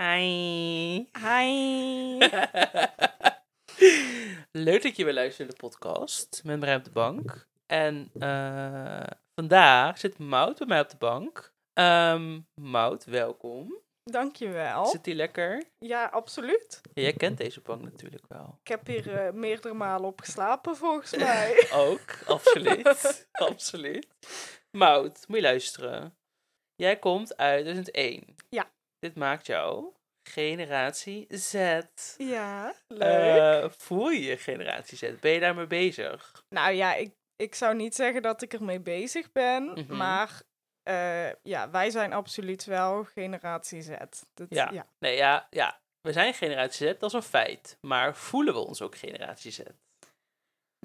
Hi. Hi. Leuk dat je weer luistert naar de podcast met mij op de bank. En eh, vandaag zit Mout bij mij op de bank. Um, Mout, welkom. Dankjewel. Zit die lekker? Ja, absoluut. Jij kent deze bank natuurlijk wel. Ik heb hier uh, meerdere malen op geslapen, volgens mij. Ook, absoluut. absoluut. Mout, moet je luisteren. Jij komt uit 2001. Ja. Dit maakt jou generatie Z. Ja, leuk. Uh, voel je je generatie Z? Ben je daarmee bezig? Nou ja, ik, ik zou niet zeggen dat ik ermee bezig ben, Mm -hmm. maar uh, ja, wij zijn absoluut wel generatie Z. Dat, ja. ja. Nee, ja, ja, we zijn generatie Z, dat is een feit. Maar voelen we ons ook generatie Z?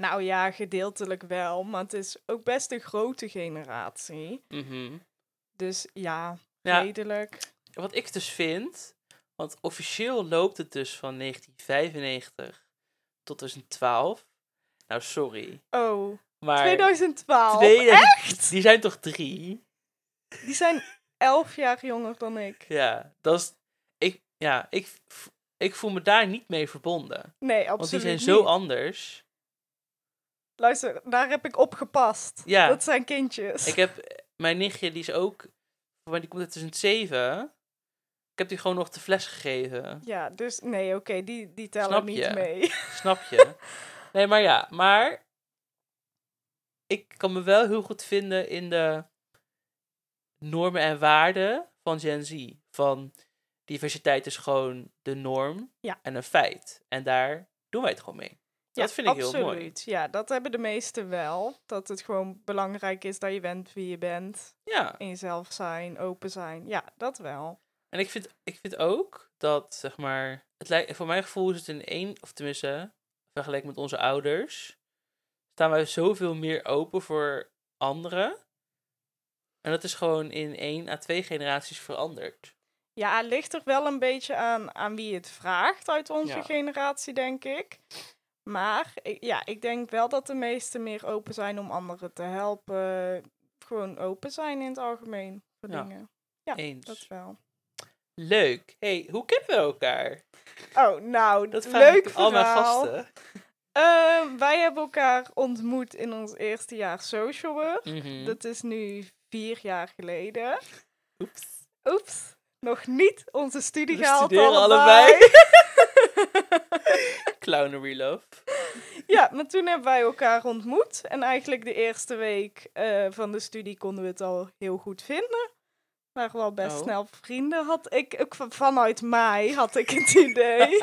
Nou ja, gedeeltelijk wel, maar het is ook best een grote generatie. Mm -hmm. Dus ja, ja, redelijk. Wat ik dus vind, want officieel loopt het dus van 1995 tot 2012. Nou, sorry. Oh, maar 2012? 2000, Echt? Die zijn toch drie? Die zijn elf jaar jonger dan ik. Ja, dat is... Ik, ja, ik, ik voel me daar niet mee verbonden. Nee, absoluut Want die zijn niet. zo anders. Luister, daar heb ik op gepast. Ja. Dat zijn kindjes. Ik heb... Mijn nichtje, die is ook... Maar die komt uit 2007. Ik heb die gewoon nog de fles gegeven. Ja, dus nee, oké, okay, die, die tellen Snap niet je? mee. Snap je? nee, maar ja, maar ik kan me wel heel goed vinden in de normen en waarden van Gen Z. Van diversiteit is gewoon de norm ja. en een feit. En daar doen wij het gewoon mee. Dat ja, vind ik absoluut. heel mooi. Ja, dat hebben de meesten wel. Dat het gewoon belangrijk is dat je bent wie je bent. Ja. In jezelf zijn, open zijn. Ja, dat wel. En ik vind, ik vind ook dat, zeg maar, het lijkt, voor mijn gevoel is het in één, of tenminste, vergeleken met onze ouders, staan wij zoveel meer open voor anderen. En dat is gewoon in één à twee generaties veranderd. Ja, het ligt er wel een beetje aan, aan wie het vraagt uit onze Ja. generatie, denk ik. Maar ik, ja, ik denk wel dat de meesten meer open zijn om anderen te helpen. Gewoon open zijn in het algemeen voor Ja. dingen. Ja, Eens. dat wel. Leuk. hey, hoe kennen we elkaar? Oh, nou, Dat leuk al mijn gasten. Eh, wij hebben elkaar ontmoet in ons eerste jaar social work. Mhm. Dat is nu vier jaar geleden. Oeps. Oeps, nog niet onze studie We gehaald studeren allebei. Clownery love. ja, maar toen hebben wij elkaar ontmoet. En eigenlijk de eerste week eh, van de studie konden we het al heel goed vinden. Waren we al best Oh. snel vrienden. Had ik, ook van- vanuit mij had ik het idee.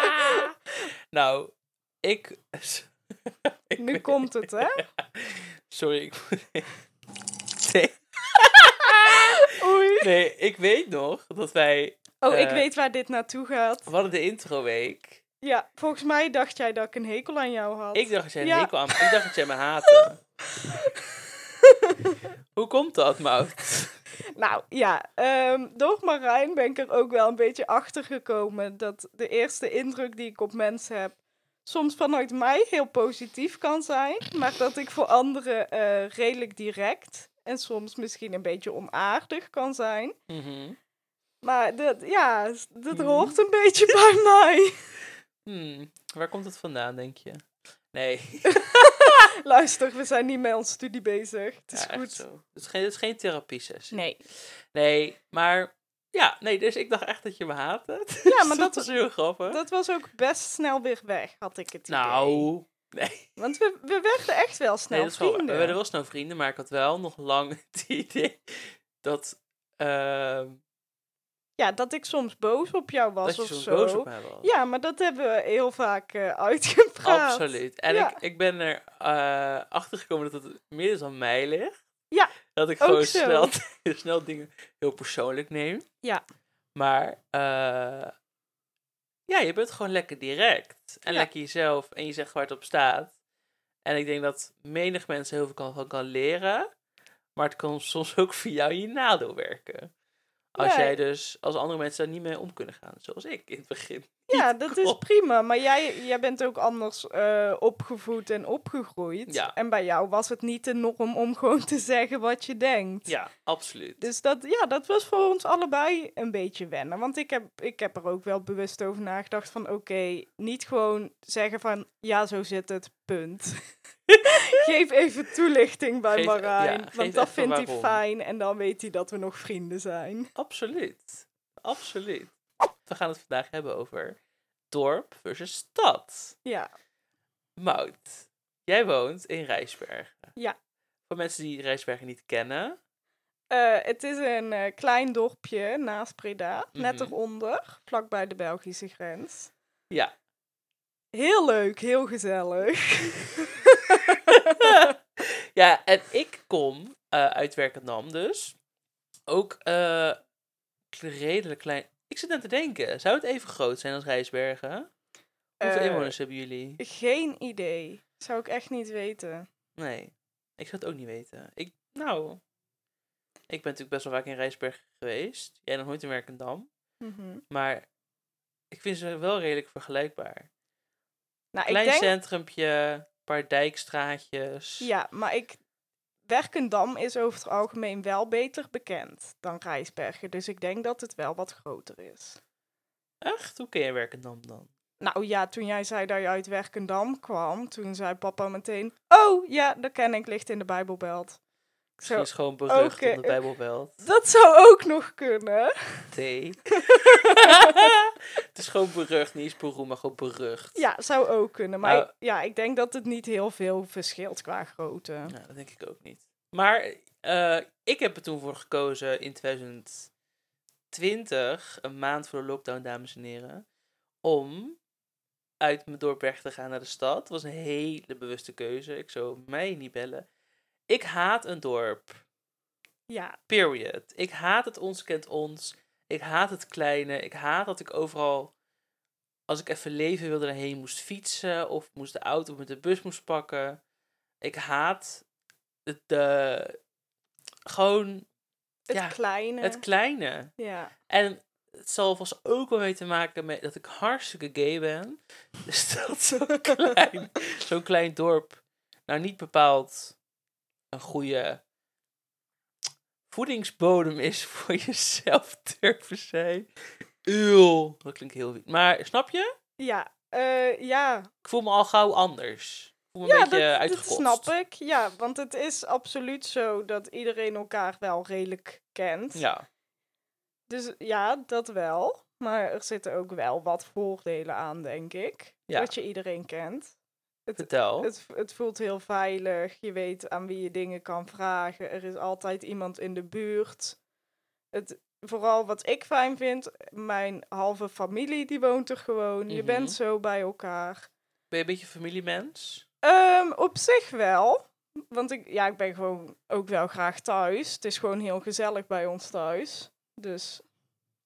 nou, ik... ik nu weet- komt het, hè? Sorry, ik nee, Oei. nee, ik weet nog dat wij... Oh, ik Eh, weet waar dit naartoe gaat. We hadden de introweek. Ja, volgens mij dacht jij dat ik een hekel aan jou had. Ik dacht dat jij een Ja. hekel aan... Ik dacht dat jij me haatte. Hoe komt dat, Mout? Nou ja, ehm, door Marijn ben ik er ook wel een beetje achter gekomen dat de eerste indruk die ik op mensen heb soms vanuit mij heel positief kan zijn, maar dat ik voor anderen eh, redelijk direct en soms misschien een beetje onaardig kan zijn. Mhm. Maar dat, ja, dat Mhm. hoort een beetje bij mij. Hmm, Waar komt het vandaan, denk je? Nee. Luister, we zijn niet met onze studie bezig. Het is Ja, goed. zo. Het is geen, het is geen therapie-sessie. Nee. Nee, maar... Ja, nee, dus ik dacht echt dat je me haatte. Ja, maar dat- was heel grappig. Dat was ook best snel weer weg, had ik het idee. nou... Nee. Want we, we werden echt wel snel Nee, is wel vrienden. We werden wel snel vrienden, maar ik had wel nog lang het idee dat, ehm, Ja, dat ik soms boos op jou was dat of zo. boos op mij was. Ja, maar dat hebben we heel vaak eh, uitgepraat. Absoluut. En Ja. ik, ik ben er eh achter gekomen dat het meer aan mij ligt. Ja, Dat ik gewoon zo. snel, snel dingen heel persoonlijk neem. Ja. Maar eh, ja, je bent gewoon lekker direct. En Ja. lekker jezelf. En je zegt waar het op staat. En ik denk dat menig mensen heel veel kan, van kan leren. Maar het kan soms ook voor jou in je nadeel werken. Als Nee. jij dus, als andere mensen daar niet mee om kunnen gaan. Zoals ik in het begin. Ja, dat is prima. Maar jij, jij bent ook anders eh, opgevoed en opgegroeid. Ja. En bij jou was het niet de norm om gewoon te zeggen wat je denkt. Ja, absoluut. Dus dat, ja, dat was voor ons allebei een beetje wennen. Want ik heb, ik heb er ook wel bewust over nagedacht van... oké, niet gewoon zeggen van... ja, zo zit het, punt. geef even toelichting bij Geef- Marijn. ja, want dat vindt hij fijn. En dan weet hij dat we nog vrienden zijn. Absoluut. Absoluut. We gaan het vandaag hebben over dorp versus stad. Ja, Mout, jij woont in Rijsbergen. Ja. Voor mensen die Rijsbergen niet kennen. Eh, het is een eh, klein dorpje naast Breda. Net Mhm. eronder, vlakbij de Belgische grens. Ja. Heel leuk, heel gezellig. ja, en ik kom eh, uit Werkendam dus. Ook eh, redelijk klein. Ik zit aan te denken, zou het even groot zijn als Rijsbergen? Hoeveel Eh, inwoners hebben jullie? Geen idee. Zou ik echt niet weten. Nee, ik zou het ook niet weten. Ik, nou, ik ben natuurlijk best wel vaak in Rijsbergen geweest. Jij nog nooit in Werkendam. Mhm. Maar ik vind ze wel redelijk vergelijkbaar. Nou, Klein ik denk... centrumpje, paar dijkstraatjes. Ja, maar ik... Werkendam is over het algemeen wel beter bekend dan Rijsbergen. Dus ik denk dat het wel wat groter is. Echt? Hoe ken je Werkendam dan? Nou ja, toen jij zei dat je uit Werkendam kwam, toen zei papa meteen... Oh, ja, dat ken ik, ligt in de Bijbelbelt. Misschien is gewoon berucht oké, om de Bijbelbelt. dat zou ook nog kunnen. Thee. het is gewoon berucht, niet eens beroemd, maar gewoon berucht. Ja, zou ook kunnen. Maar Nou- ik- ja, ik denk dat het niet heel veel verschilt qua grootte. Ja, dat denk ik ook niet. Maar eh, ik heb er toen voor gekozen in 2020, een maand voor de lockdown, dames en heren, om uit mijn dorp weg te gaan naar de stad. Het was een hele bewuste keuze. Ik zou mij niet bellen. Ik haat een dorp. Ja, Period. Ik haat het ons kent ons. Ik haat het kleine. Ik haat dat ik overal, als ik even leven wilde, erheen moest fietsen. Of moest de auto of met de bus moest pakken. Ik haat de, de gewoon het Ja, kleine. het kleine. ja. En het zal vast ook wel mee te maken met dat ik hartstikke gay ben. Dus dat zo'n klein, zo'n klein dorp nou niet bepaald een goede voedingsbodem is voor jezelf durven zijn. Eeuw, dat klinkt heel. Maar snap je? Ja, eh, ja. Ik voel me al gauw anders. Ik voel me ja een beetje dat, dat snap ik. Ja, want het is absoluut zo dat iedereen elkaar wel redelijk kent. Ja, Dus ja, dat wel. Maar er zitten ook wel wat voordelen aan, denk ik. Ja. Dat je iedereen kent. Vertel. Het, het voelt heel veilig. Je weet aan wie je dingen kan vragen. Er is altijd iemand in de buurt. Het, vooral wat ik fijn vind, mijn halve familie die woont er gewoon. Je Mhm. bent zo bij elkaar. Ben je een beetje familiemens? Ehm, op zich wel. Want ik, ja, ik ben gewoon ook wel graag thuis. Het is gewoon heel gezellig bij ons thuis. Dus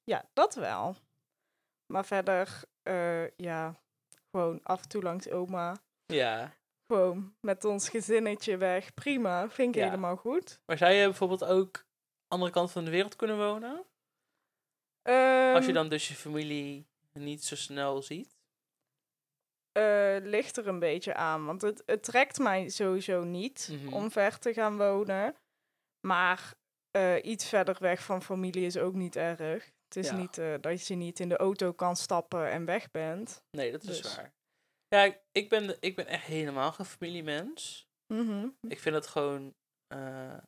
ja, dat wel. Maar verder, eh, ja, gewoon af en toe langs oma. Ja. Gewoon met ons gezinnetje weg. Prima, vind ik Ja. helemaal goed. Maar zou je bijvoorbeeld ook andere kant van de wereld kunnen wonen? Als je Ehm, dan dus je familie niet zo snel ziet? eh, ligt er een beetje aan. Want het, het trekt mij sowieso niet Mhm. om ver te gaan wonen. Maar eh, iets verder weg van familie is ook niet erg. Het is Ja. niet eh, dat je niet in de auto kan stappen en weg bent. Nee, dat is Dus. waar. Ja, ik- ben, ik ben echt helemaal geen familiemens. Mhm. Ik vind het gewoon... eh,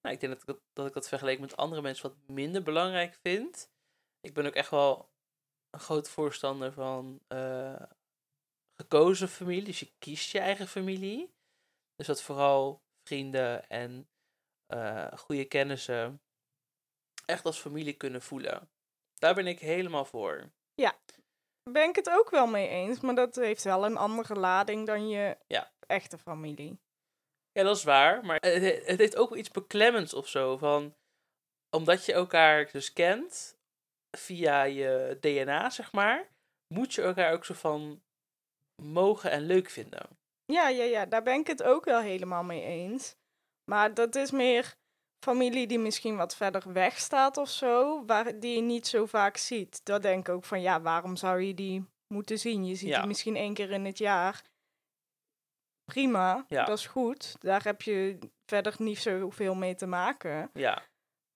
nou, ik denk dat ik dat, ik dat vergeleken met andere mensen wat minder belangrijk vind. Ik ben ook echt wel een groot voorstander van eh, gekozen familie. Dus je kiest je eigen familie. Dus dat vooral vrienden en eh, goede kennissen echt als familie kunnen voelen. Daar ben ik helemaal voor. Ben ik het ook wel mee eens, maar dat heeft wel een andere lading dan je Ja. echte familie. Ja, dat is waar. Maar het, he- het heeft ook wel iets beklemmends of zo. Van, omdat je elkaar dus kent via je DNA, zeg maar, moet je elkaar ook zo van mogen en leuk vinden. Ja, ja, ja, daar ben ik het ook wel helemaal mee eens. Maar dat is meer familie die misschien wat verder weg staat of zo, waar, die je niet zo vaak ziet. Dan denk ik ook van, ja, waarom zou je die moeten zien? Je ziet Ja. die misschien één keer in het jaar. Prima, Ja. dat is goed. Daar heb je verder niet zoveel mee te maken. Ja,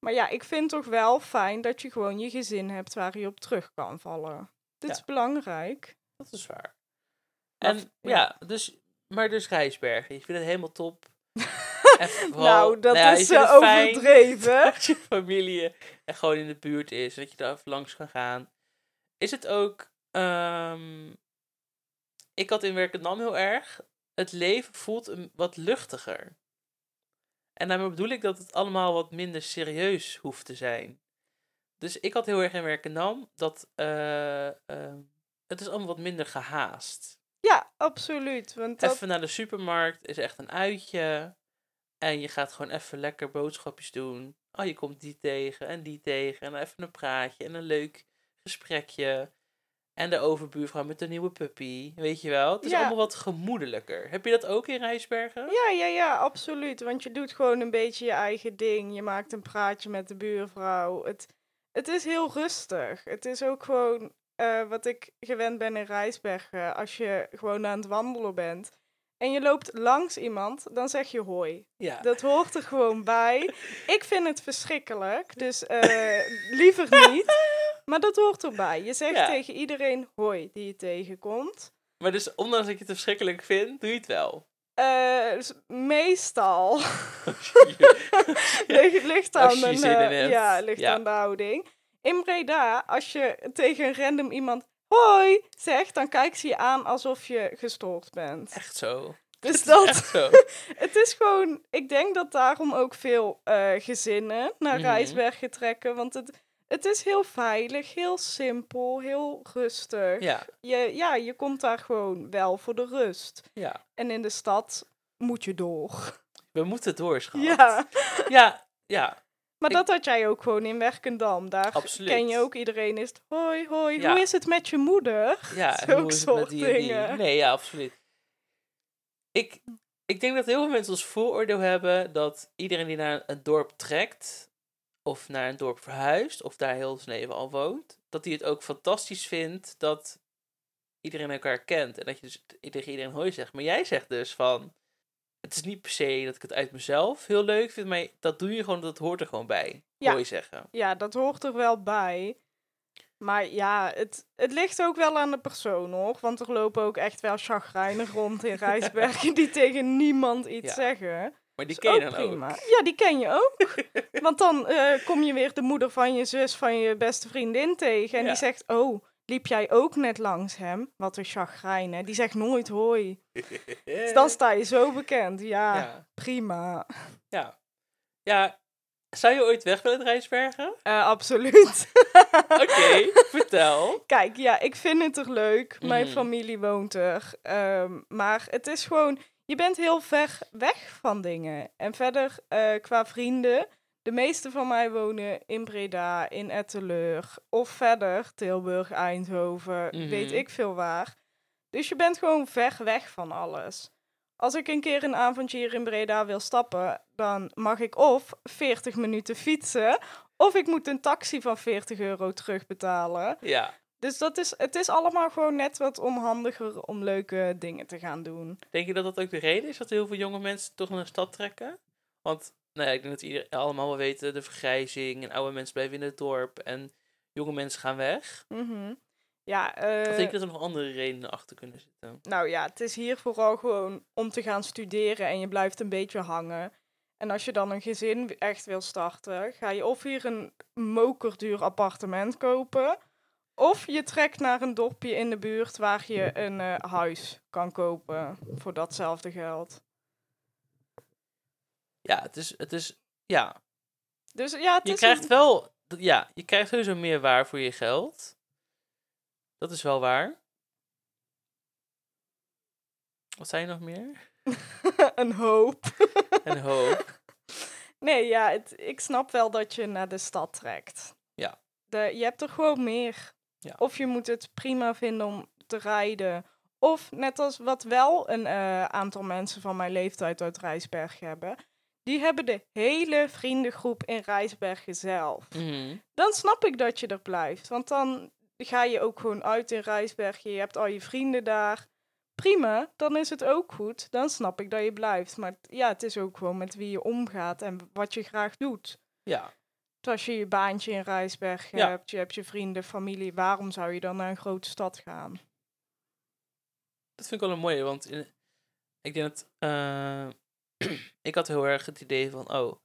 Maar ja, ik vind toch wel fijn dat je gewoon je gezin hebt waar je op terug kan vallen. Dit Ja. is belangrijk. dat is waar. Maar En ja, dus, maar dus Rijsbergen. Je vindt het helemaal top. Nou, dat is vindt eh, overdreven. Dat je familie en gewoon in de buurt is. Dat je daar even langs kan gaan. Is het ook... ehm, ik had in Werkendam heel erg... Het leven voelt een, wat luchtiger. En daarmee bedoel ik dat het allemaal wat minder serieus hoeft te zijn. Dus ik had heel erg in Werkendam dat... eh, ehm, het is allemaal wat minder gehaast. Ja, absoluut. Want dat, Even naar de supermarkt is echt een uitje. En je gaat gewoon even lekker boodschapjes doen. Oh, je komt die tegen en die tegen. En even een praatje en een leuk gesprekje. En de overbuurvrouw met de nieuwe puppy. Weet je wel? Het is Ja. allemaal wat gemoedelijker. Heb je dat ook in Rijsbergen? Ja, ja, ja, absoluut. Want je doet gewoon een beetje je eigen ding. Je maakt een praatje met de buurvrouw. Het, het is heel rustig. Het is ook gewoon eh, wat ik gewend ben in Rijsbergen. Als je gewoon aan het wandelen bent en je loopt langs iemand, dan zeg je hoi. Ja. Dat hoort er gewoon bij. Ik vind het verschrikkelijk, dus eh, liever niet. Maar dat hoort erbij. Je zegt Ja. tegen iedereen hoi die je tegenkomt. Maar dus, ondanks dat je het verschrikkelijk vindt, doe je het wel. Eh, dus meestal ligt, ligt Als aan, eh, ligt Ja. aan de houding. In Breda, als je tegen een random iemand hoi zegt, dan kijkt ze je aan alsof je gestoord bent. Echt zo. Dus Het is dat, zo. het is gewoon, ik denk dat daarom ook veel eh, gezinnen naar Mhm. Rijsbergen trekken. Want het, het is heel veilig, heel simpel, heel rustig. Ja, Je, ja, je komt daar gewoon wel voor de rust. ja. En in de stad moet je door. We moeten doorschat. Ja, Ja, ja. Maar Ik- dat had jij ook gewoon in Werkendam. Daar Absoluut. ken je ook iedereen. Is het, hoi, hoi, Ja. hoe is het met je moeder? Ja, Zulke soort die en die? dingen. Nee, ja, absoluut. Ik, ik denk dat heel veel mensen als vooroordeel hebben dat iedereen die naar een dorp trekt, of naar een dorp verhuist, of daar heel zijn leven al woont, dat die het ook fantastisch vindt dat iedereen elkaar kent. En dat je dus tegen iedereen hoi zegt. Maar jij zegt dus van, het is niet per se dat ik het uit mezelf heel leuk vind, maar dat doe je gewoon, dat hoort er gewoon bij. Ja. Zeggen. Ja, dat hoort er wel bij. Maar ja, het, het ligt ook wel aan de persoon hoor. Want er lopen ook echt wel chagrijnen rond in Rijsbergen die tegen niemand iets Ja. zeggen. Maar die ken je dan prima. ook. Ja, die ken je ook. Want dan eh, kom je weer de moeder van je zus van je beste vriendin tegen. En Ja. die zegt, oh, liep jij ook net langs hem? Wat een chagrijn, hè? Die zegt nooit hoi. Dus dan sta je zo bekend. Ja, ja. prima. Ja. Ja. Zou je ooit weg willen Rijsbergen? Eh, absoluut. Oké, vertel. Kijk, ja, ik vind het er leuk. Mijn Mhm. familie woont er. Ehm, maar het is gewoon, je bent heel ver weg van dingen. En verder, eh, qua vrienden, de meeste van mij wonen in Breda, in Etteleur. Of verder, Tilburg, Eindhoven, weet Mhm. ik veel waar. Dus je bent gewoon ver weg van alles. Als ik een keer een avondje hier in Breda wil stappen, dan mag ik of 40 minuten fietsen, of ik moet een taxi van 40 euro terugbetalen. Ja. Dus dat is, het is allemaal gewoon net wat onhandiger om leuke dingen te gaan doen. Denk je dat dat ook de reden is dat heel veel jonge mensen toch naar de stad trekken? Want nou ja, ik denk dat iedereen allemaal wel weten, de vergrijzing en oude mensen blijven in het dorp en jonge mensen gaan weg. Mhm. Ja, Of eh, denk je dat er nog andere redenen achter kunnen zitten? nou ja, het is hier vooral gewoon om te gaan studeren en je blijft een beetje hangen. En als je dan een gezin echt wil starten, ga je of hier een mokerduur appartement kopen, of je trekt naar een dorpje in de buurt waar je een eh, huis kan kopen voor datzelfde geld. Ja, het is, het is ja. Dus ja, het Je is krijgt een- wel, ja, je krijgt sowieso meer waar voor je geld. Dat is wel waar. Wat zijn nog meer? een hoop. Een hoop. Nee, ja, het, ik snap wel dat je naar de stad trekt. Ja. De, je hebt er gewoon meer. Ja. Of je moet het prima vinden om te rijden. Of net als wat wel een eh, aantal mensen van mijn leeftijd uit Rijsberg hebben. Die hebben de hele vriendengroep in Rijsbergen zelf. Mhm. Dan snap ik dat je er blijft. Want dan ga je ook gewoon uit in Rijsbergen. Je hebt al je vrienden daar. Prima, dan is het ook goed. Dan snap ik dat je blijft. Maar ja, het is ook gewoon met wie je omgaat en wat je graag doet. Ja, Dus als je je baantje in Rijsbergen Ja. hebt, je hebt je vrienden, familie, waarom zou je dan naar een grote stad gaan? dat vind ik wel een mooie, want in- ik denk dat... eh, ik had heel erg het idee van, oh,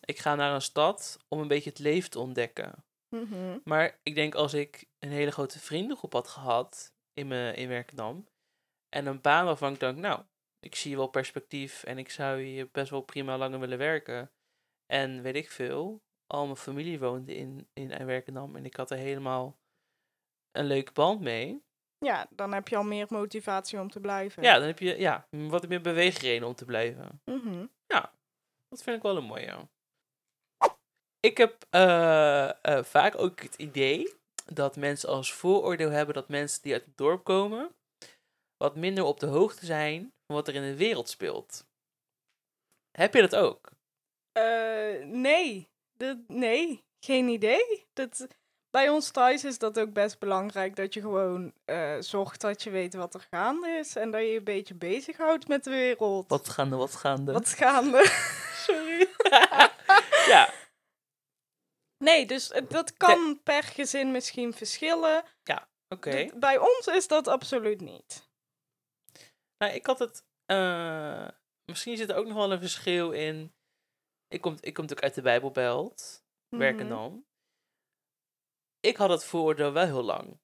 ik ga naar een stad om een beetje het leven te ontdekken. Mhm. Maar ik denk als ik een hele grote vriendengroep had gehad in, me, in Werkendam. En een baan waarvan ik denk, nou, ik zie wel perspectief en ik zou hier best wel prima langer willen werken. En weet ik veel, al mijn familie woonde in, in Werkendam en ik had er helemaal een leuke band mee. Ja, dan heb je al meer motivatie om te blijven. Ja, dan heb je ja, wat meer beweegreden om te blijven. Mhm. Dat vind ik wel een mooie. Ik heb eh, eh, vaak ook het idee dat mensen als vooroordeel hebben dat mensen die uit het dorp komen wat minder op de hoogte zijn van wat er in de wereld speelt. Heb je dat ook? Eh, nee. Dat, nee, geen idee. Dat, bij ons thuis is dat ook best belangrijk dat je gewoon eh, zorgt dat je weet wat er gaande is en dat je je een beetje bezighoudt met de wereld. Wat gaande, wat gaande? Wat gaande? Sorry. ja, Nee, dus dat kan per gezin misschien verschillen. oké. Dat- Bij ons is dat absoluut niet. Nou, ik had het. eh, misschien zit er ook nog wel een verschil in. Ik kom, ik kom natuurlijk uit de Bijbelbelt. Mhm. Werkendam. Ik had het vooroordeel wel heel lang.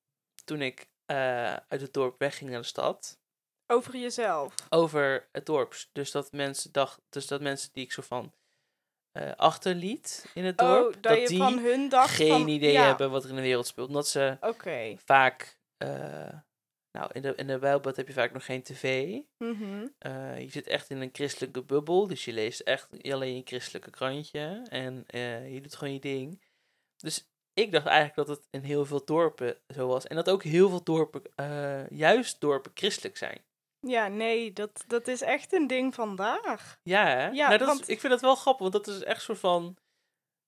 Toen ik eh, uit het dorp wegging naar de stad. Over jezelf. Over het dorp. Dus dat mensen dachten. Dus dat mensen die ik zo van. eh, achterliet in het dorp. oh, dat, je die van hun dacht geen van, idee ja, hebben wat er in de wereld speelt. Omdat ze vaak. eh, nou, in de, in de heb je vaak nog geen tv. Mhm. Je zit echt in een christelijke bubbel, dus je leest echt alleen je christelijke krantje en je doet gewoon je ding. Dus ik dacht eigenlijk dat het in heel veel dorpen zo was. En dat ook heel veel dorpen, eh, juist dorpen, christelijk zijn. Ja, nee, dat, dat is echt een ding vandaag. Ja, hè? Ja, nou, dat is- want- ik vind dat wel grappig, want dat is echt soort van...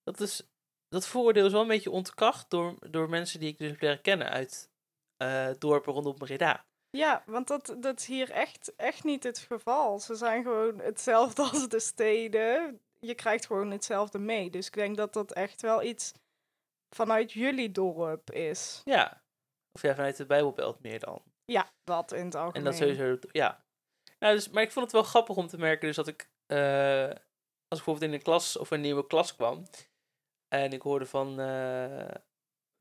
Dat, is, dat vooroordeel is wel een beetje ontkracht door, door mensen die ik dus heb leren kennen uit eh, dorpen rondom Breda. Ja, want dat, dat is hier echt, echt niet het geval. Ze zijn gewoon hetzelfde als de steden. Je krijgt gewoon hetzelfde mee. Dus ik denk dat dat echt wel iets vanuit jullie dorp is. Ja. Of ja, vanuit de Bijbelbelt meer dan. Ja, dat in het algemeen. En dat sowieso, ja. Nou, dus, maar ik vond het wel grappig om te merken, dus dat ik, eh, als ik bijvoorbeeld in een klas of een nieuwe klas kwam, en ik hoorde van eh,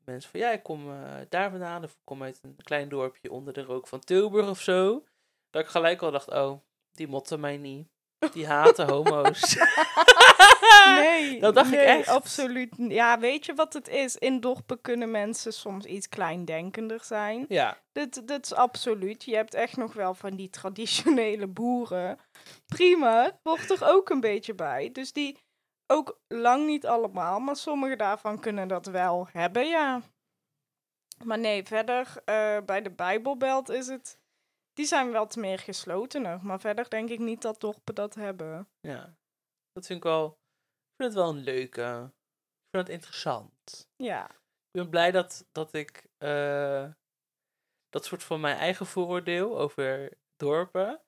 mensen van, ja, ik kom eh, daar vandaan, of ik kom uit een klein dorpje onder de rook van Tilburg of zo, dat ik gelijk al dacht, oh, die motten mij niet. Die haten homo's. Nee, Dat dacht ik echt. absoluut. niet. Ja, weet je wat het is? In dorpen kunnen mensen soms iets kleindenkender zijn. ja, Dat, dat is absoluut. Je hebt echt nog wel van die traditionele boeren. Prima, hoort er ook een beetje bij. Dus die ook lang niet allemaal, maar sommige daarvan kunnen dat wel hebben, ja. Maar nee, verder eh, bij de Bijbelbelt is het. Die zijn wel wat meer geslotener. Maar verder denk ik niet dat dorpen dat hebben. ja. Dat vind ik wel, ik vind het wel een leuke, ik vind het interessant. Ja. Ik ben blij dat, dat ik eh, dat soort van mijn eigen vooroordeel over dorpen,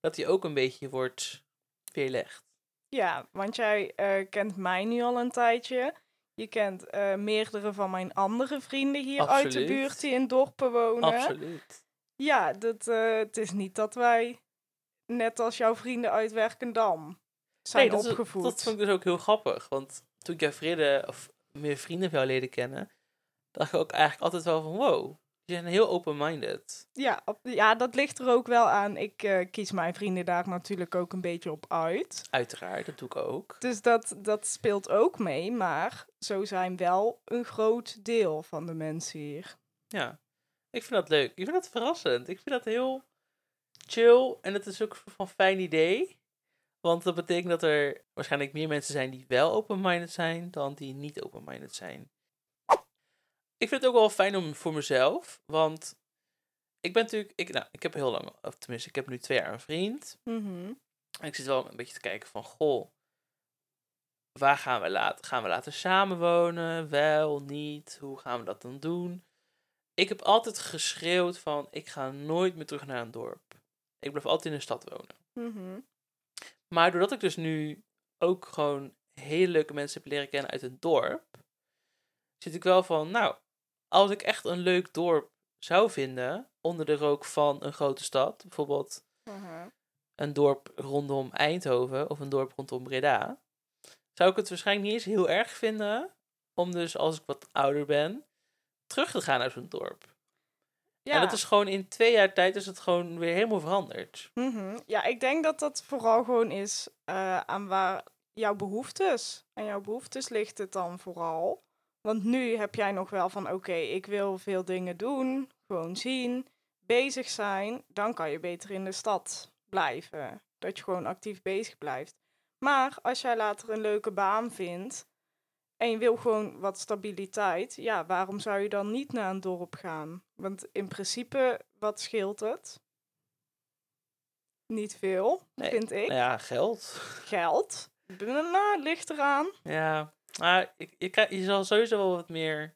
dat die ook een beetje wordt weerlegd. Ja, want jij eh, kent mij nu al een tijdje. Je kent eh, meerdere van mijn andere vrienden hier uit de buurt die in dorpen wonen. Absoluut. Ja, dat, eh, het is niet dat wij, net als jouw vrienden uit Werkendam, zijn dat, is- opgevoed. dat vond ik dus ook heel grappig, want toen ik jouw vrienden, of meer vrienden van jou leren kennen, dacht ik ook eigenlijk altijd wel van, wow, die zijn heel open-minded. ja, op- ja, dat ligt er ook wel aan. Ik eh, kies mijn vrienden daar natuurlijk ook een beetje op uit. Uiteraard, dat doe ik ook. Dus dat, dat speelt ook mee, maar zo zijn wel een groot deel van de mensen hier. Ja, ik vind dat leuk. Ik vind dat verrassend. Ik vind dat heel chill en het is ook een van fijn idee. Want dat betekent dat er waarschijnlijk meer mensen zijn die wel open-minded zijn dan die niet open-minded zijn. Ik vind het ook wel fijn om voor mezelf, want ik ben natuurlijk, ik, nou, ik heb heel lang, of tenminste, ik heb nu twee jaar een vriend. Mhm. En ik zit wel een beetje te kijken van, goh, waar gaan we later? Gaan we later samenwonen? Wel, niet? Hoe gaan we dat dan doen? Ik heb altijd geschreeuwd van, ik ga nooit meer terug naar een dorp. Ik blijf altijd in de stad wonen. Mhm. Maar doordat ik dus nu ook gewoon hele leuke mensen heb leren kennen uit een dorp, zit ik wel van, nou, als ik echt een leuk dorp zou vinden onder de rook van een grote stad, bijvoorbeeld Mhm. een dorp rondom Eindhoven of een dorp rondom Breda, zou ik het waarschijnlijk niet eens heel erg vinden om dus als ik wat ouder ben terug te gaan naar zo'n dorp. Ja. En dat is gewoon in twee jaar tijd is het gewoon weer helemaal veranderd. Mhm. Ja, ik denk dat dat vooral gewoon is eh, aan waar jouw behoeftes. En jouw behoeftes ligt het dan vooral. Want nu heb jij nog wel van, oké, ik wil veel dingen doen, gewoon zien, bezig zijn. Dan kan je beter in de stad blijven. Dat je gewoon actief bezig blijft. Maar als jij later een leuke baan vindt en je wil gewoon wat stabiliteit, ja, waarom zou je dan niet naar een dorp gaan? Want in principe, wat scheelt het? Niet veel, Nee, vind ik. Nou ja, geld. Geld. Nou, ligt eraan. Ja, maar ik, je, je zal sowieso wel wat meer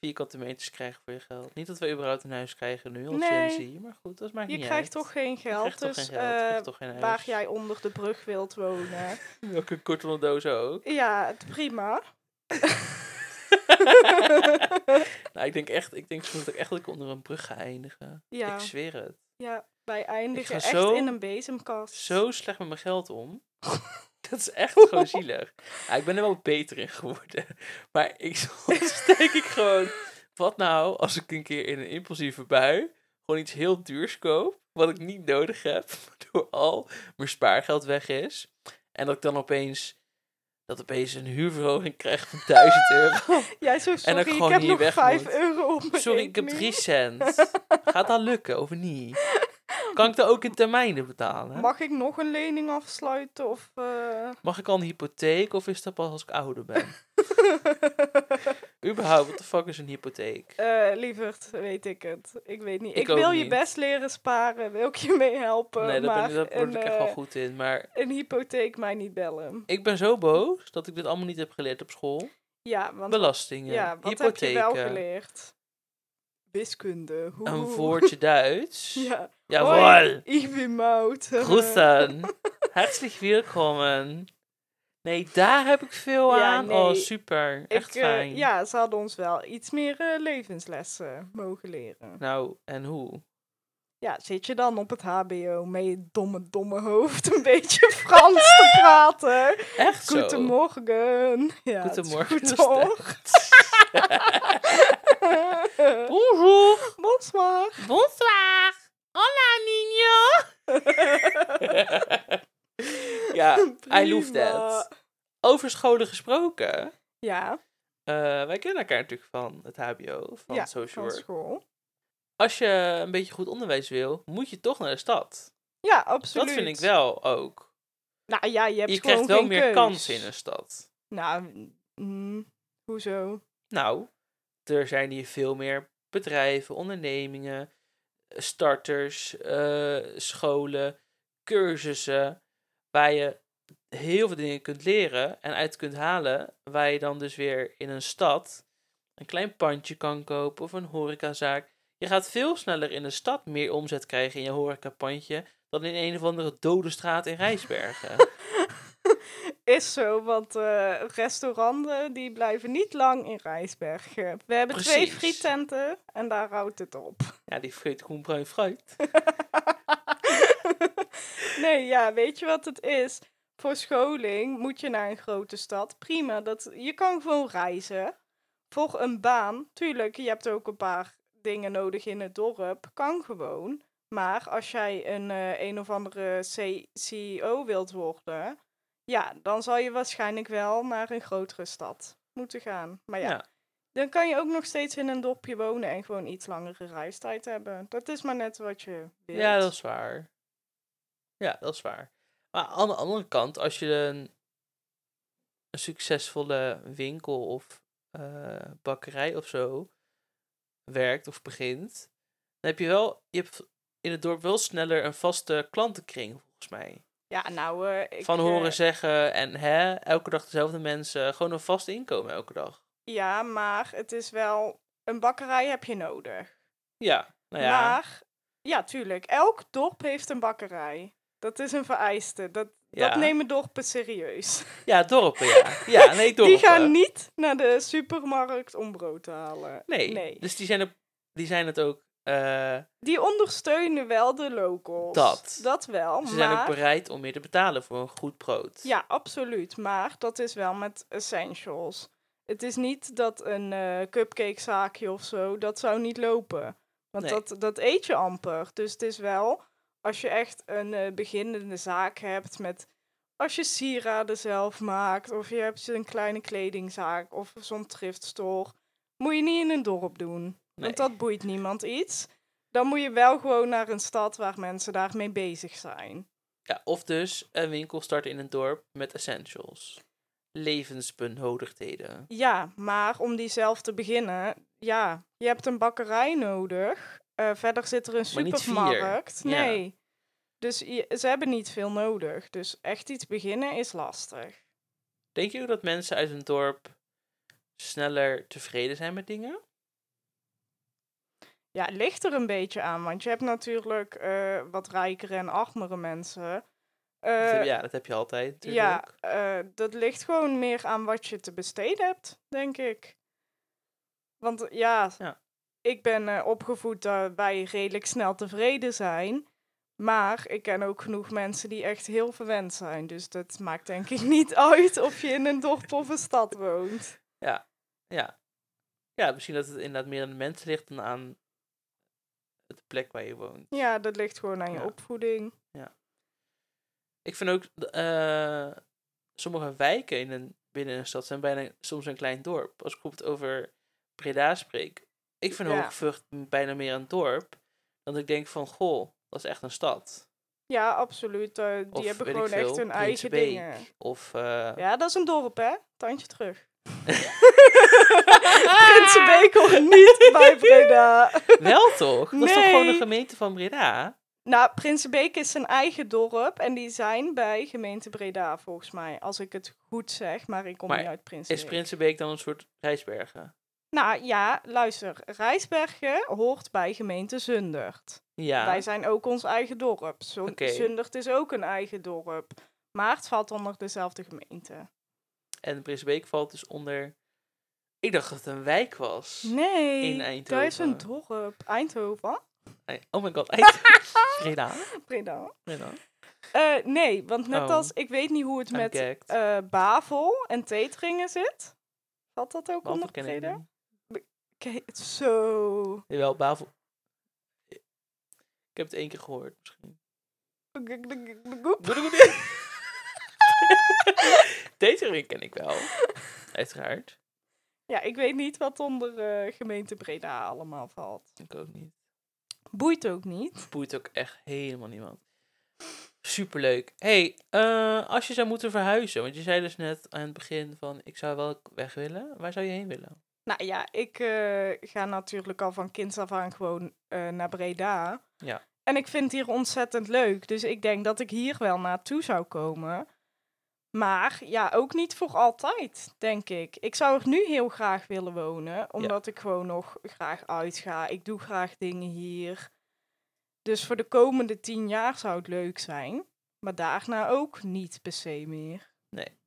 vierkante meters krijgen voor je geld. Niet dat we überhaupt een huis krijgen nu als Nee. Gen Z, maar goed, dat maakt Je niet krijgt uit. toch geen Je geld. krijgt toch dus geen geld, je krijgt eh, toch geen huis. waar jij onder de brug wilt wonen. Welke korteldoos ook. ja, prima. nou, ik denk echt, ik denk echt dat ik onder een brug ga eindigen. Ja, Ik zweer het. ja, wij eindigen echt zo- in een bezemkast. Zo slecht met mijn geld om. Dat is echt gewoon zielig. Ja, ik ben er wel beter in geworden. Maar ik soms denk ik gewoon, wat nou als ik een keer in een impulsieve bui gewoon iets heel duurs koop, wat ik niet nodig heb, door al mijn spaargeld weg is. En dat ik dan opeens, dat opeens een huurverhoging krijg van 1000 euro. Jij zo, dat sorry, ik ik, gewoon heb hier nog weg 5 moet. euro op Sorry, ik heb rekening. 3 cent. Gaat dat lukken of niet? Kan ik dat ook in termijnen betalen? Mag ik nog een lening afsluiten? Of, eh, Mag ik al een hypotheek of is dat pas als ik ouder ben? Überhaupt, wat de fuck is een hypotheek? eh, lieverd, weet ik het. Ik weet niet. Ik Ik, wil je best leren sparen. Wil ik je mee helpen? Nee, daar, ben, daar word een, ik echt wel eh, goed in. Maar een hypotheek mij niet bellen. ik ben zo boos dat ik dit allemaal niet heb geleerd op school. Ja, want Belastingen, ja, wat heb je wel geleerd? Wiskunde. een Hoe- woordje Duits. Ja. Jawohl, Hoi, ik ben Mout. groeten. Herzlich willkommen. Nee, daar heb ik veel Ja, aan. Oh, nee. super. Echt Ik, eh, fijn. ja, ze hadden ons wel iets meer eh, levenslessen mogen leren. Nou, en hoe? Ja, zit je dan op het HBO met je domme, domme hoofd een beetje Frans te praten? Echt zo? Goedemorgen. Ja, Goedemorgen? Bonjour. Bonsoir. Bonsoir. Hola, niño. ja, I love that. Over scholen gesproken. Ja, eh, wij kennen elkaar natuurlijk van het HBO, van ja social work. school. Als je een beetje goed onderwijs wil, moet je toch naar de stad. Ja, absoluut. Dat vind ik wel ook. Nou ja, je hebt Je krijgt wel meer kansen in een stad. Nou, mm, hoezo? Nou, er zijn hier veel meer bedrijven, ondernemingen, starters, eh, scholen, cursussen, waar je heel veel dingen kunt leren en uit kunt halen, waar je dan dus weer in een stad een klein pandje kan kopen of een horecazaak. Je gaat veel sneller in de stad meer omzet krijgen in je horecapandje dan in een of andere dode straat in Rijsbergen. Is zo, want eh, restauranten die blijven niet lang in Rijsbergen. We hebben twee Precies. friettenten en daar houdt het op. ja, die vreet groen bruin fruit. nee, ja, weet je wat het is? Voor scholing moet je naar een grote stad. Prima, dat, je kan gewoon reizen. Voor een baan, tuurlijk, je hebt ook een paar dingen nodig in het dorp. Kan gewoon. Maar als jij een eh, een of andere C- CEO wilt worden, ja, dan zal je waarschijnlijk wel naar een grotere stad moeten gaan. Maar ja, Ja. dan kan je ook nog steeds in een dorpje wonen en gewoon iets langere reistijd hebben. Dat is maar net wat je wilt. Ja, dat is waar. Ja, dat is waar. Maar aan de andere kant, als je een, een succesvolle winkel of eh, bakkerij of zo werkt of begint, dan heb je wel, je hebt in het dorp wel sneller een vaste klantenkring, volgens mij. Ja, nou, eh, ik, Van eh, horen zeggen en hè, elke dag dezelfde mensen. Gewoon een vast inkomen elke dag. Ja, maar het is wel... Een bakkerij heb je nodig. Ja, nou ja. Maar, ja, tuurlijk. Elk dorp heeft een bakkerij. Dat is een vereiste. Dat, ja. dat nemen dorpen serieus. Ja, dorpen, ja. Ja, nee, dorpen. Die gaan niet naar de supermarkt om brood te halen. Nee. nee. Dus die zijn, er, die zijn het ook... eh, Die ondersteunen wel de locals. Dat. Dat wel, ze maar... zijn ook bereid om meer te betalen voor een goed brood. Ja, absoluut. Maar dat is wel met essentials. Het is niet dat een eh cupcakezaakje of zo, dat zou niet lopen. Want Nee. dat, dat eet je amper. Dus het is wel, als je echt een eh, beginnende zaak hebt met... Als je sieraden zelf maakt, of je hebt een kleine kledingzaak, of zo'n thriftstore, moet je niet in een dorp doen. Want dat boeit niemand iets. Dan moet je wel gewoon naar een stad waar mensen daarmee bezig zijn. Ja, of dus een winkel starten in een dorp met essentials. Levensbenodigdheden. Ja, maar om die zelf te beginnen, ja, je hebt een bakkerij nodig. Eh, verder zit er een supermarkt. Ja. Nee. Dus je- ze hebben niet veel nodig. Dus echt iets beginnen is lastig. Denk je ook dat mensen uit een dorp sneller tevreden zijn met dingen? Ja, het ligt er een beetje aan. Want je hebt natuurlijk eh, wat rijkere en armere mensen. Dat Eh, heb- ja, dat heb je altijd natuurlijk. ja, eh, dat ligt gewoon meer aan wat je te besteden hebt, denk ik. Want ja, Ja. ik ben opgevoed dat wij redelijk snel tevreden zijn. Maar ik ken ook genoeg mensen die echt heel verwend zijn. Dus dat maakt denk ik niet uit of je in een dorp of een stad woont. Ja. Ja, misschien dat het inderdaad meer aan de mensen ligt dan aan de plek waar je woont. Ja, dat ligt gewoon aan je Ja. opvoeding. Ik vind ook, eh, sommige wijken in een, binnen een stad zijn bijna soms een klein dorp. Als ik bijvoorbeeld over Breda spreek. Ik vind Ja. Hoogvucht bijna meer een dorp. Dan ik denk van, goh, dat is echt een stad. Ja, absoluut. eh, die Of hebben gewoon echt hun eigen dingen. Of, eh, Ja, dat is een dorp, hè? Tandje terug. Prinsenbeek hoort niet bij Breda. wel toch? Dat is toch gewoon een Nee. gemeente van Breda? Nou, Prinsenbeek is zijn eigen dorp en die zijn bij gemeente Breda, volgens mij. Als ik het goed zeg, maar ik kom Maar niet uit Is Prinsenbeek. Prinsenbeek dan een soort Rijsbergen? Nou ja, luister. Rijsbergen hoort bij gemeente Zundert. Ja. Wij zijn ook ons eigen dorp. Zo- Oké. Zundert is ook een eigen dorp. Maar het valt onder dezelfde gemeente. En Prinsenbeek valt dus onder... Ik dacht dat het een wijk was. Nee, In dat is een Eindhoven. dorp. Eindhoven? Nee, Oh my god, Eindhoven. Breda. Breda. Breda. Eh, nee, want net Oh. als, ik weet niet hoe het I'm met gagged. eh, Bavel en Teteringen zit. Valt dat ook Bavel onder ken ik Breda? niet. Kijk, zo. Jawel, Bavel. Ik heb het één keer gehoord, misschien. Deze ring ken ik wel. Uiteraard. Ja, ik weet niet wat onder eh, gemeente Breda allemaal valt. Ik ook niet. Boeit ook niet. Boeit ook echt helemaal niemand. Superleuk. hey, eh, als je zou moeten verhuizen, want je zei dus net aan het begin van ik zou wel weg willen. Waar zou je heen willen? Nou ja, ik eh, ga natuurlijk al van kinds af aan gewoon naar Breda. Ja. En ik vind het hier ontzettend leuk. Dus ik denk dat ik hier wel naartoe zou komen. Maar ja, ook niet voor altijd, denk ik. Ik zou er nu heel graag willen wonen, omdat ik gewoon nog graag uitga. Ik doe graag dingen hier. Dus voor de komende tien jaar zou het leuk zijn. Maar daarna ook niet per se meer. Nee.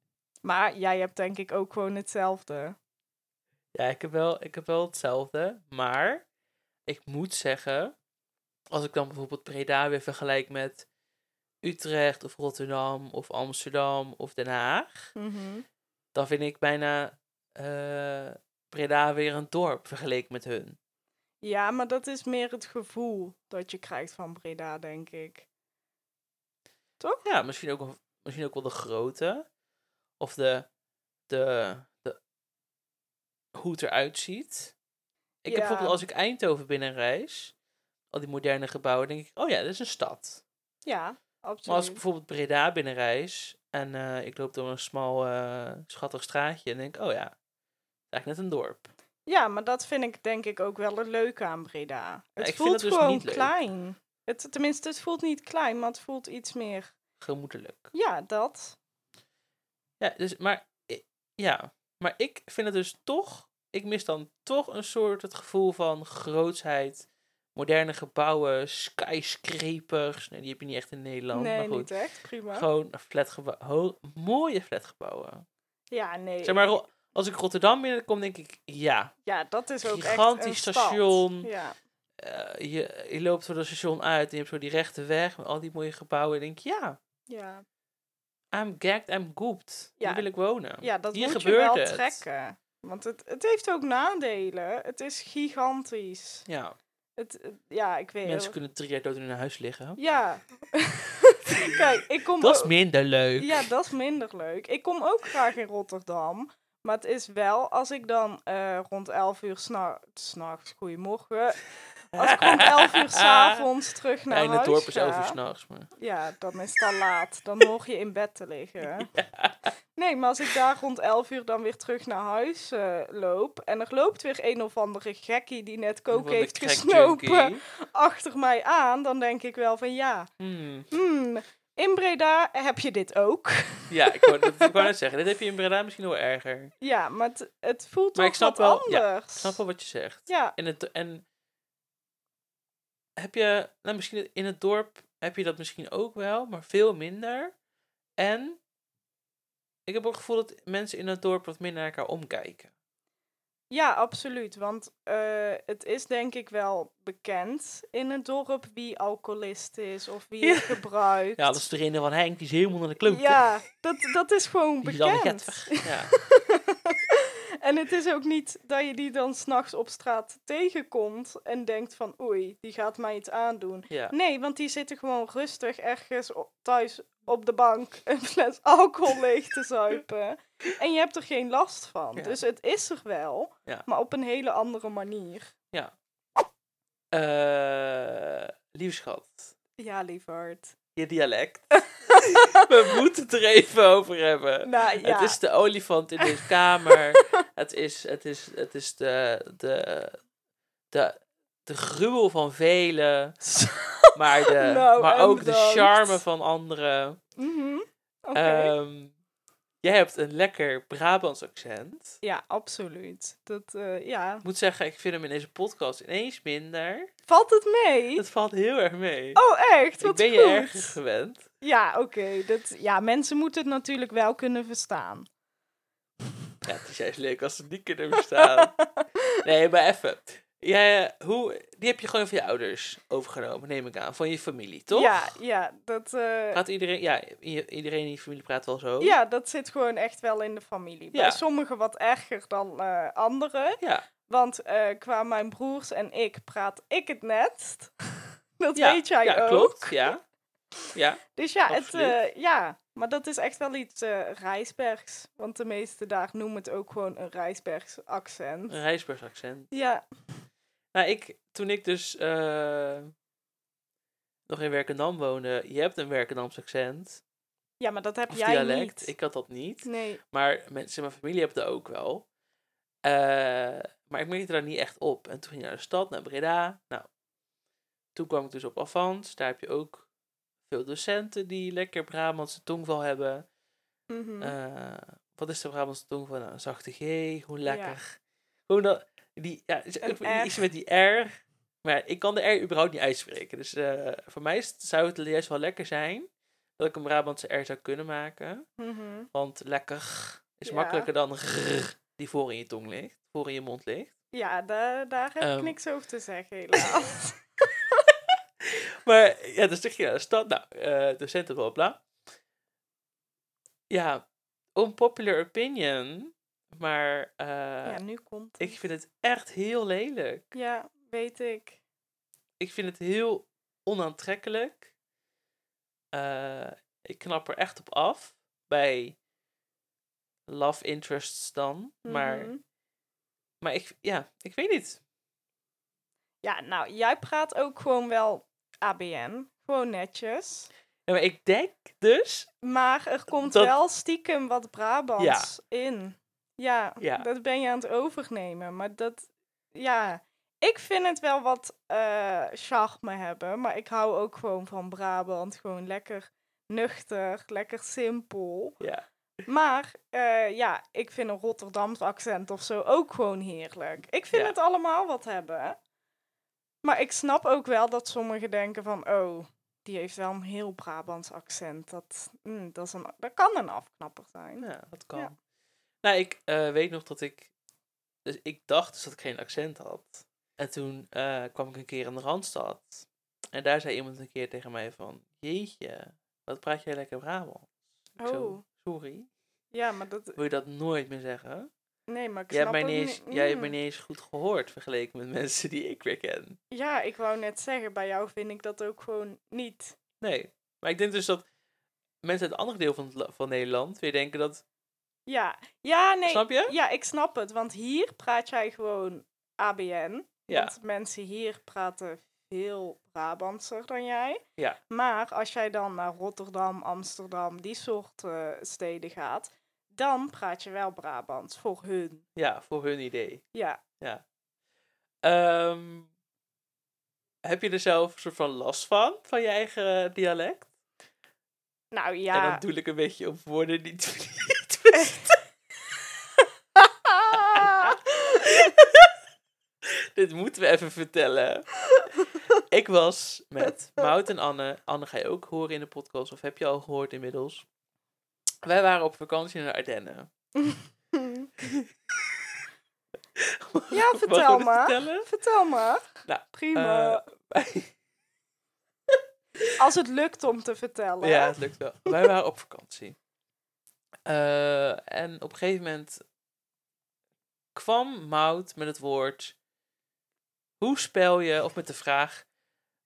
Maar jij hebt denk ik ook gewoon hetzelfde. Ja, ik heb wel, ik heb wel hetzelfde. Maar ik moet zeggen, als ik dan bijvoorbeeld Breda weer vergelijk met Utrecht of Rotterdam of Amsterdam of Den Haag, Mhm. dan vind ik bijna eh, Breda weer een dorp vergeleken met hun. Ja, maar dat is meer het gevoel dat je krijgt van Breda, denk ik. Ja, misschien ook, wel- misschien ook wel de grootte. Of de, de, de hoe het eruit ziet. Ik heb bijvoorbeeld als ik Eindhoven binnenreis, al die moderne gebouwen, denk ik, oh ja, dat is een stad. Ja, Maar als ik bijvoorbeeld Breda binnenreis en eh, ik loop door een smal, eh, schattig straatje en denk oh ja, eigenlijk net een dorp. Ja, maar dat vind ik denk ik ook wel het leuke aan Breda. Het voelt dus gewoon leuk. klein. Het, tenminste, het voelt niet klein, maar het voelt iets meer gemoedelijk. Ja, dat. Ja, dus, maar, ja, maar ik vind het dus toch, ik mis dan toch een soort het gevoel van grootsheid. Moderne gebouwen, skyscrapers. Nee, die heb je niet echt in Nederland. nee, maar goed. niet echt. Prima. Gewoon flatgebouw, mooie flatgebouwen. Ja, nee. Zeg maar, als ik Rotterdam binnenkom, denk ik, ja. Ja, dat is ook echt Gigantisch een stad. station. Ja. eh, je, je loopt zo dat station uit en je hebt zo die rechte weg met al die mooie gebouwen. En denk ik, ja, Ja. I'm gagged, I'm gooped. Ja. Hier wil ik wonen. ja, dat Hier moet je gebeurt wel het. trekken. Want het, het heeft ook nadelen. Het is gigantisch. Ja, Het, het- ja, ik weet mensen kunnen drie jaar dood in hun huis liggen. Ja. Kijk, ik kom Dat is minder leuk. Ja, dat is minder leuk. Ik kom ook graag in Rotterdam. Maar het is wel, als ik dan eh, rond 11 uur s'nachts, s'nachts, goedemorgen. Als ik rond 11 uur s'avonds terug naar het huis dorp is ga, 11 uur s'nachts. Maar... Ja, dan is het al laat. Dan hoor je in bed te liggen. Nee, maar als ik daar rond 11 uur dan weer terug naar huis eh, loop. En er loopt weer een of andere gekkie die net kook heeft gesnopen achter mij aan. Dan denk ik wel van ja, Hmm. hmm, in Breda heb je dit ook. Ja, ik wou, dat, ik wou net zeggen. Dit heb je in Breda misschien wel erger. Ja, maar het, het voelt Maar toch ik snap wat wel- ja, anders. Ik snap wel wat je zegt. Ja, En, het, en heb je, nou misschien in het dorp heb je dat misschien ook wel, maar veel minder. En ik heb ook het gevoel dat mensen in het dorp wat minder naar elkaar omkijken. ja, absoluut. Want eh, het is denk ik wel bekend in het dorp wie alcoholist is of wie Ja. het gebruikt. Ja, dat is de reden van Henk, die is helemaal naar de kloot. Ja, dat, dat is gewoon Die is bekend. getver. Ja. En het is ook niet dat je die dan s'nachts op straat tegenkomt en denkt van oei, die gaat mij iets aandoen. ja. Nee, want die zitten gewoon rustig ergens thuis op de bank een fles alcohol leeg te zuipen. En je hebt er geen last van. Ja. Dus het is er wel, Ja. maar op een hele andere manier. Eh, lieve schat, Ja, lieverd. Je dialect. We moeten het er even over hebben. Nou ja, Het is de olifant in deze kamer. het is, het is, het is de, de, de, de gruwel van velen. Maar, de, Nou, maar ook de charme van anderen. Ehm, jij hebt een lekker Brabants accent. ja, absoluut. Dat, eh, ja. Ik moet zeggen, ik vind hem in deze podcast ineens minder. Valt het mee? Het valt heel erg mee. Oh, echt? ik Wat ben goed. je erger gewend. Ja, oké. dat Ja, mensen moeten het natuurlijk wel kunnen verstaan. Ja, het is juist leuk als ze het niet kunnen verstaan. nee, maar even. Eh, hoe, die heb je gewoon van je ouders overgenomen, neem ik aan. Van je familie, toch? Ja, ja, dat, Praat iedereen, ja, iedereen in je familie praat wel zo. ja, dat zit gewoon echt wel in de familie. Bij Ja. sommigen wat erger dan eh anderen. Ja, Want eh, qua mijn broers en ik praat ik het netst. dat ja, weet jij ja ook. klopt. Ja. Ja, Dus ja, het, Absoluut. ja, maar dat is echt wel iets eh Rijsbergs. Want de meeste daar noemen het ook gewoon een Rijsbergs accent. een Rijsbergs accent. Ja, Nou, ik, toen ik dus eh, nog in Werkendam woonde, je hebt een Werkendams accent. ja, maar dat heb Of jij dialect. niet. Ik had dat niet. Nee. Maar mensen in mijn familie hebben dat ook wel. Eh, maar ik merkte daar niet echt op. En toen ging ik naar de stad, naar Breda. Nou, toen kwam ik dus op Avans. Daar heb je ook veel docenten die lekker Brabantse tongval hebben. Mhm. Eh, wat is de Brabantse tongval? Nou, een zachte G, hoe lekker. Gewoon dat, die, ja, is- ook iets met die R. Maar ik kan de R überhaupt niet uitspreken. Dus eh, voor mij zou het juist wel lekker zijn dat ik een Brabantse R zou kunnen maken. Mhm. Want lekker is Ja. makkelijker dan rrr, die voor in je tong ligt, voor in je mond ligt. Ja, daar, daar heb ik Ehm. niks over te zeggen, helaas. Maar ja, dus zeg je stad, nou, eh docenten, bla, bla. Ja, unpopular opinion, maar eh, ja, nu komt het. ik vind het echt heel lelijk. Ja, weet ik. Ik vind het heel onaantrekkelijk. Eh, ik knap er echt op af bij love interests dan. Maar, Mhm. maar ik, ja, ik weet niet. Ja, nou, jij praat ook gewoon wel ABN. Gewoon netjes. Ja, maar ik denk dus, Maar er komt Dat- wel stiekem wat Brabants in. Ja, Ja. dat ben je aan het overnemen. Maar dat, ja, ik vind het wel wat eh charme hebben. Maar ik hou ook gewoon van Brabant. Gewoon lekker nuchter, lekker simpel. Ja. Maar eh, ja, ik vind een Rotterdams accent of zo ook gewoon heerlijk. Ik vind Ja. het allemaal wat hebben. Maar ik snap ook wel dat sommigen denken van, oh, die heeft wel een heel Brabants accent. Dat, mm, dat, is een, dat kan een afknapper zijn. Ja, dat kan. Ja. Nou, ik eh, weet nog dat ik... Dus ik dacht dus dat ik geen accent had. En toen eh, kwam ik een keer in de Randstad. En daar zei iemand een keer tegen mij van... Jeetje, wat praat jij lekker Brabant? Zo, Oh. sorry. Ja, maar dat, Wil je dat nooit meer zeggen? nee, maar ik Jij hebt, snap mij ook niet eens, jij hebt mm. mij niet eens goed gehoord vergeleken met mensen die ik weer ken. Ja, ik wou net zeggen, bij jou vind ik dat ook gewoon niet. Nee. Maar ik denk dus dat mensen uit het andere deel van, van Nederland weer denken dat... Ja, ja, nee. Snap je? Ja, ik snap het. Want hier praat jij gewoon ABN. Ja. Want mensen hier praten veel Brabantser dan jij. Ja. Maar als jij dan naar Rotterdam, Amsterdam, die soort eh, steden gaat, dan praat je wel Brabants voor hun. Ja, voor hun idee. Ja. Ehm, heb je er zelf een soort van last van, van je eigen dialect? Nou En ja. dan doe ik een beetje op woorden die niet Dit moeten we even vertellen. Ik was met Mout en Anne. Anne ga je ook horen in de podcast, of heb je al gehoord inmiddels? Wij waren op vakantie naar de Ardennen. Ja, vertel maar. Vertel maar. Nou, Prima. Eh, Als het lukt om te vertellen. Ja, het lukt wel. Wij waren op vakantie. Eh, en op een gegeven moment kwam Mout met het woord. Hoe spel je? Of met de vraag.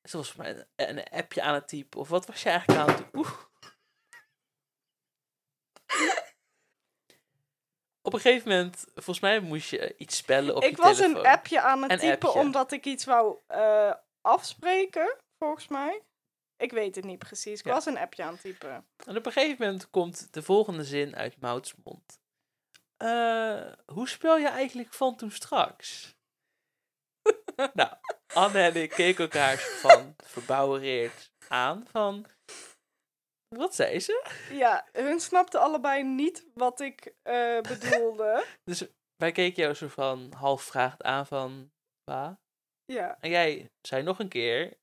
Zoals een, een appje aan het typen. Of wat was je eigenlijk aan het doen? Oeh. Op een gegeven moment, volgens mij moest je iets spellen op ik je was een appje aan het Een typen appje. omdat ik iets wou eh, afspreken, volgens mij. Ik weet het niet precies. Ik Ja. was een appje aan het typen. En op een gegeven moment komt de volgende zin uit Mouts mond. Eh, hoe spel je eigenlijk van toen straks? nou, Anne en ik keken elkaar van verbouwereerd aan van... Wat zei ze? Ja, hun snapten allebei niet wat ik eh, bedoelde. Dus wij keken jou zo van half vragend aan van... Waar? ja. En jij zei nog een keer,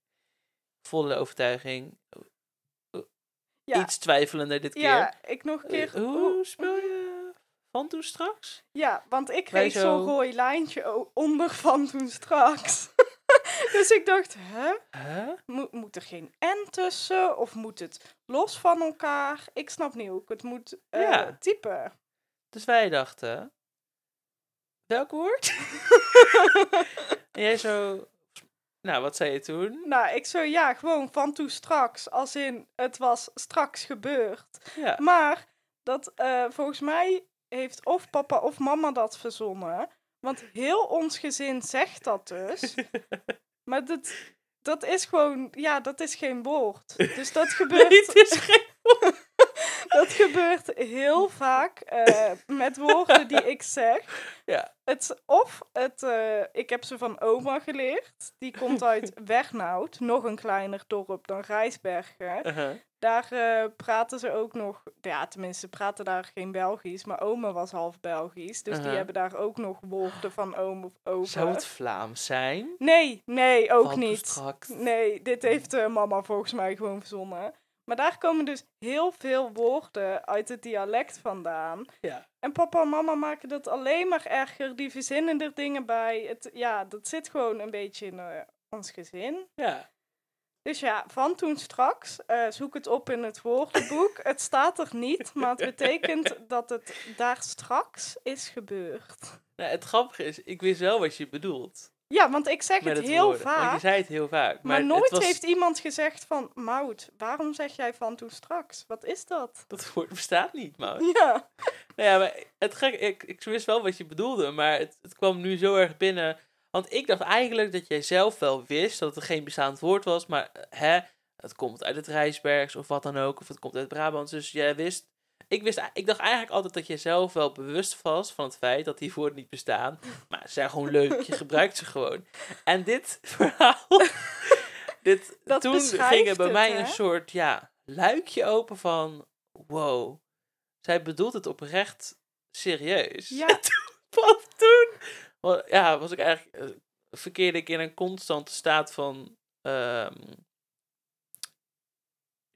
volle overtuiging, Ja. iets twijfelender dit keer. ja, ik nog een Eh, keer... hoe spel je van toen straks? Ja, want ik kreeg zo'n zo- rooi lijntje onder van toen straks. dus ik dacht, hè? Huh? Moet, moet er geen N tussen? Of moet het los van elkaar? Ik snap niet hoe ik het moet eh, Ja. typen. Dus wij dachten, welk woord? en jij zo, nou, wat zei je toen? Nou, ik zo, ja, gewoon van toen straks. Als in, het was straks gebeurd. Ja, Maar dat, eh, volgens mij heeft of papa of mama dat verzonnen. Want heel ons gezin zegt dat dus. maar dat, dat is gewoon, ja, dat is geen woord. Dus dat gebeurt, nee, het is geen... gebeurt heel vaak eh, met woorden die ik zeg. Ja, Het, of het, eh, ik heb ze van oma geleerd. Die komt uit Wegnoud, nog een kleiner dorp dan Rijsbergen. uh-huh. Daar eh, praten ze ook nog, ja, tenminste, praten daar geen Belgisch, maar oma was half Belgisch. Dus die Uh-huh. hebben daar ook nog woorden van oom of over. zou het Vlaams zijn? Nee, nee, ook niet. Nee, dit heeft mama volgens mij gewoon verzonnen. Maar daar komen dus heel veel woorden uit het dialect vandaan. Ja. En papa en mama maken dat alleen maar erger. Die verzinnen er dingen bij. Het, ja, dat zit gewoon een beetje in eh, ons gezin. Ja, Dus ja, van toen straks, eh, zoek het op in het woordenboek. het staat er niet, maar het betekent dat het daar straks is gebeurd. nou, het grappige is, ik wist wel wat je bedoelt. Ja, want ik zeg het het heel woorden. Want je vaak. zei het heel vaak. Maar, nooit was- heeft iemand gezegd van, Mout, waarom zeg jij van toen straks? Wat is dat? Dat woord bestaat niet, man. Ja, Nou ja, maar het gek, ik, ik wist wel wat je bedoelde, maar het, het kwam nu zo erg binnen. Want ik dacht eigenlijk dat jij zelf wel wist dat het geen bestaand woord was, maar eh, hè, het komt uit het Rijsbergs of wat dan ook, of het komt uit Brabant. Dus jij wist, ik, wist, ik dacht eigenlijk altijd dat je zelf wel bewust was van het feit dat die woorden niet bestaan. Maar ze zijn gewoon leuk, je gebruikt ze gewoon. En dit verhaal, dit, Dat toen ging er bij het, mij hè? een soort, ja, luikje open van, wow, zij bedoelt het oprecht serieus. Ja. En toen, wat toen? Wel, Ja, was ik eigenlijk, eh, verkeerde ik in een constante staat van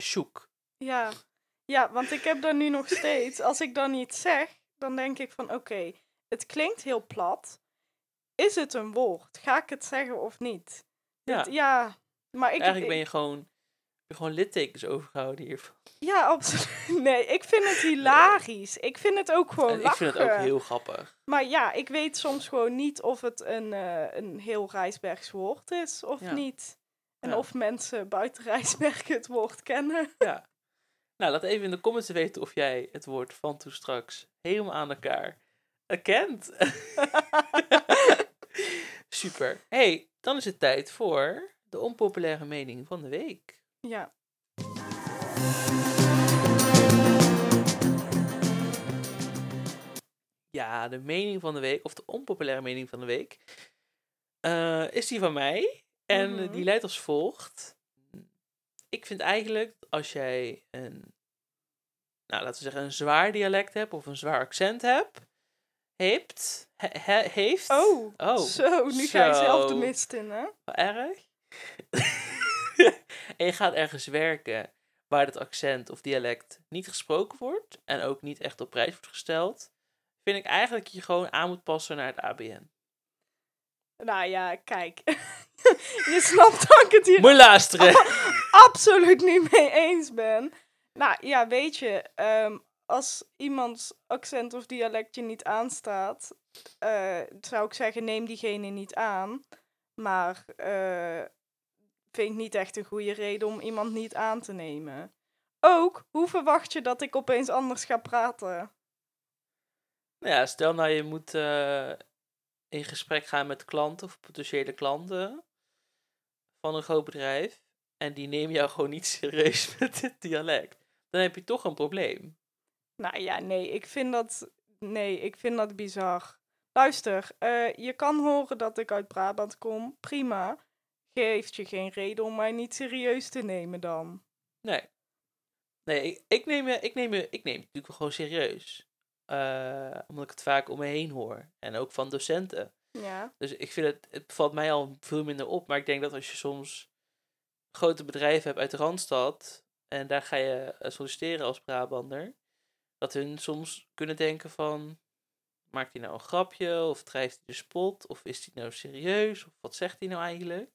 shoek. Ja. Ja, want ik heb daar nu nog steeds. Als ik dan iets zeg, dan denk ik van oké, het klinkt heel plat. Is het een woord? Ga ik het zeggen of niet? Ja, Het- ja maar ik, eigenlijk ben je gewoon, gewoon littekens overgehouden hiervan. Ja, absoluut. Nee, ik vind het hilarisch. Ik vind het ook gewoon En ik vind het ook heel grappig. Maar ja, ik weet soms gewoon niet of het een, eh, een heel Rijsbergs woord is of Ja. niet. En Ja. of mensen buiten Rijsbergen het woord kennen. Ja. Nou, laat even in de comments weten of jij het woord van toen straks helemaal aan elkaar kent. Super. hey, dan is het tijd voor de onpopulaire mening van de week. Ja. Ja, de mening van de week, of de onpopulaire mening van de week, eh, is die van mij. En Mhm. die leidt als volgt. Ik vind eigenlijk dat als jij een, nou laten we zeggen, een zwaar dialect hebt of een zwaar accent hebt, hebt, he- he- heeft. Oh, oh zo, nu ga je zelf de mist in, hè? Wel erg. en je gaat ergens werken waar het accent of dialect niet gesproken wordt en ook niet echt op prijs wordt gesteld, vind ik eigenlijk dat je gewoon aan moet passen naar het ABN. Nou ja, kijk. je snapt dat ik het hier Moet luisteren. absoluut niet mee eens ben. Nou ja, weet je, ehm, als iemands accent of dialect je niet aanstaat, eh, zou ik zeggen, neem diegene niet aan. Maar eh, vind ik niet echt een goede reden om iemand niet aan te nemen. Ook, hoe verwacht je dat ik opeens anders ga praten? Nou ja, stel nou je moet eh, in gesprek gaan met klanten of potentiële klanten van een groot bedrijf en die nemen jou gewoon niet serieus met dit dialect. Dan heb je toch een probleem. Nou ja, nee, ik vind dat, nee, ik vind dat bizar. Luister, eh, je kan horen dat ik uit Brabant kom. Prima. Geeft je geen reden om mij niet serieus te nemen dan. Nee. Nee, ik, ik, neem, je, ik, neem, je, ik neem het natuurlijk wel gewoon serieus. Eh, omdat ik het vaak om me heen hoor. En ook van docenten. Ja. Dus ik vind het, het valt mij al veel minder op. Maar ik denk dat als je soms grote bedrijven hebt uit de Randstad. En daar ga je eh, solliciteren als Brabander. Dat hun soms kunnen denken van... Maakt hij nou een grapje? Of drijft hij de spot? Of is hij nou serieus? Of wat zegt hij nou eigenlijk?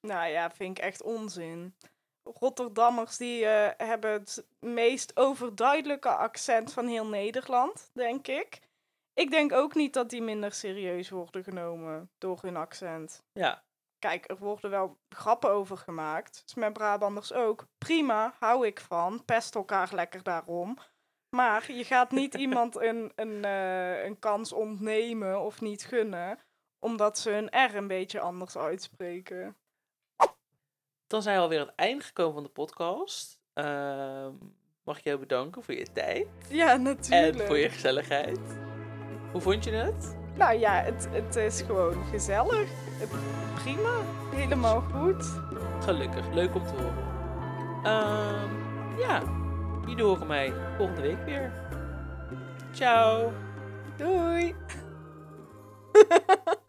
Nou ja, vind ik echt onzin. Rotterdammers die eh, hebben het meest overduidelijke accent van heel Nederland, denk ik. Ik denk ook niet dat die minder serieus worden genomen door hun accent. Ja, Kijk, er worden wel grappen over gemaakt. Dus met Brabanders ook. Prima, hou ik van. Pest elkaar lekker daarom. Maar je gaat niet iemand een, een, eh, een kans ontnemen of niet gunnen, omdat ze hun R een beetje anders uitspreken. Dan zijn we alweer aan het einde gekomen van de podcast. Ehm, mag ik jou bedanken voor je tijd Ja, en natuurlijk. voor je gezelligheid. Hoe vond je het? Nou ja, het, het is gewoon gezellig. Prima. Helemaal goed. Gelukkig, leuk om te horen. Ehm, ja, jullie horen mij volgende week weer. Ciao. Doei.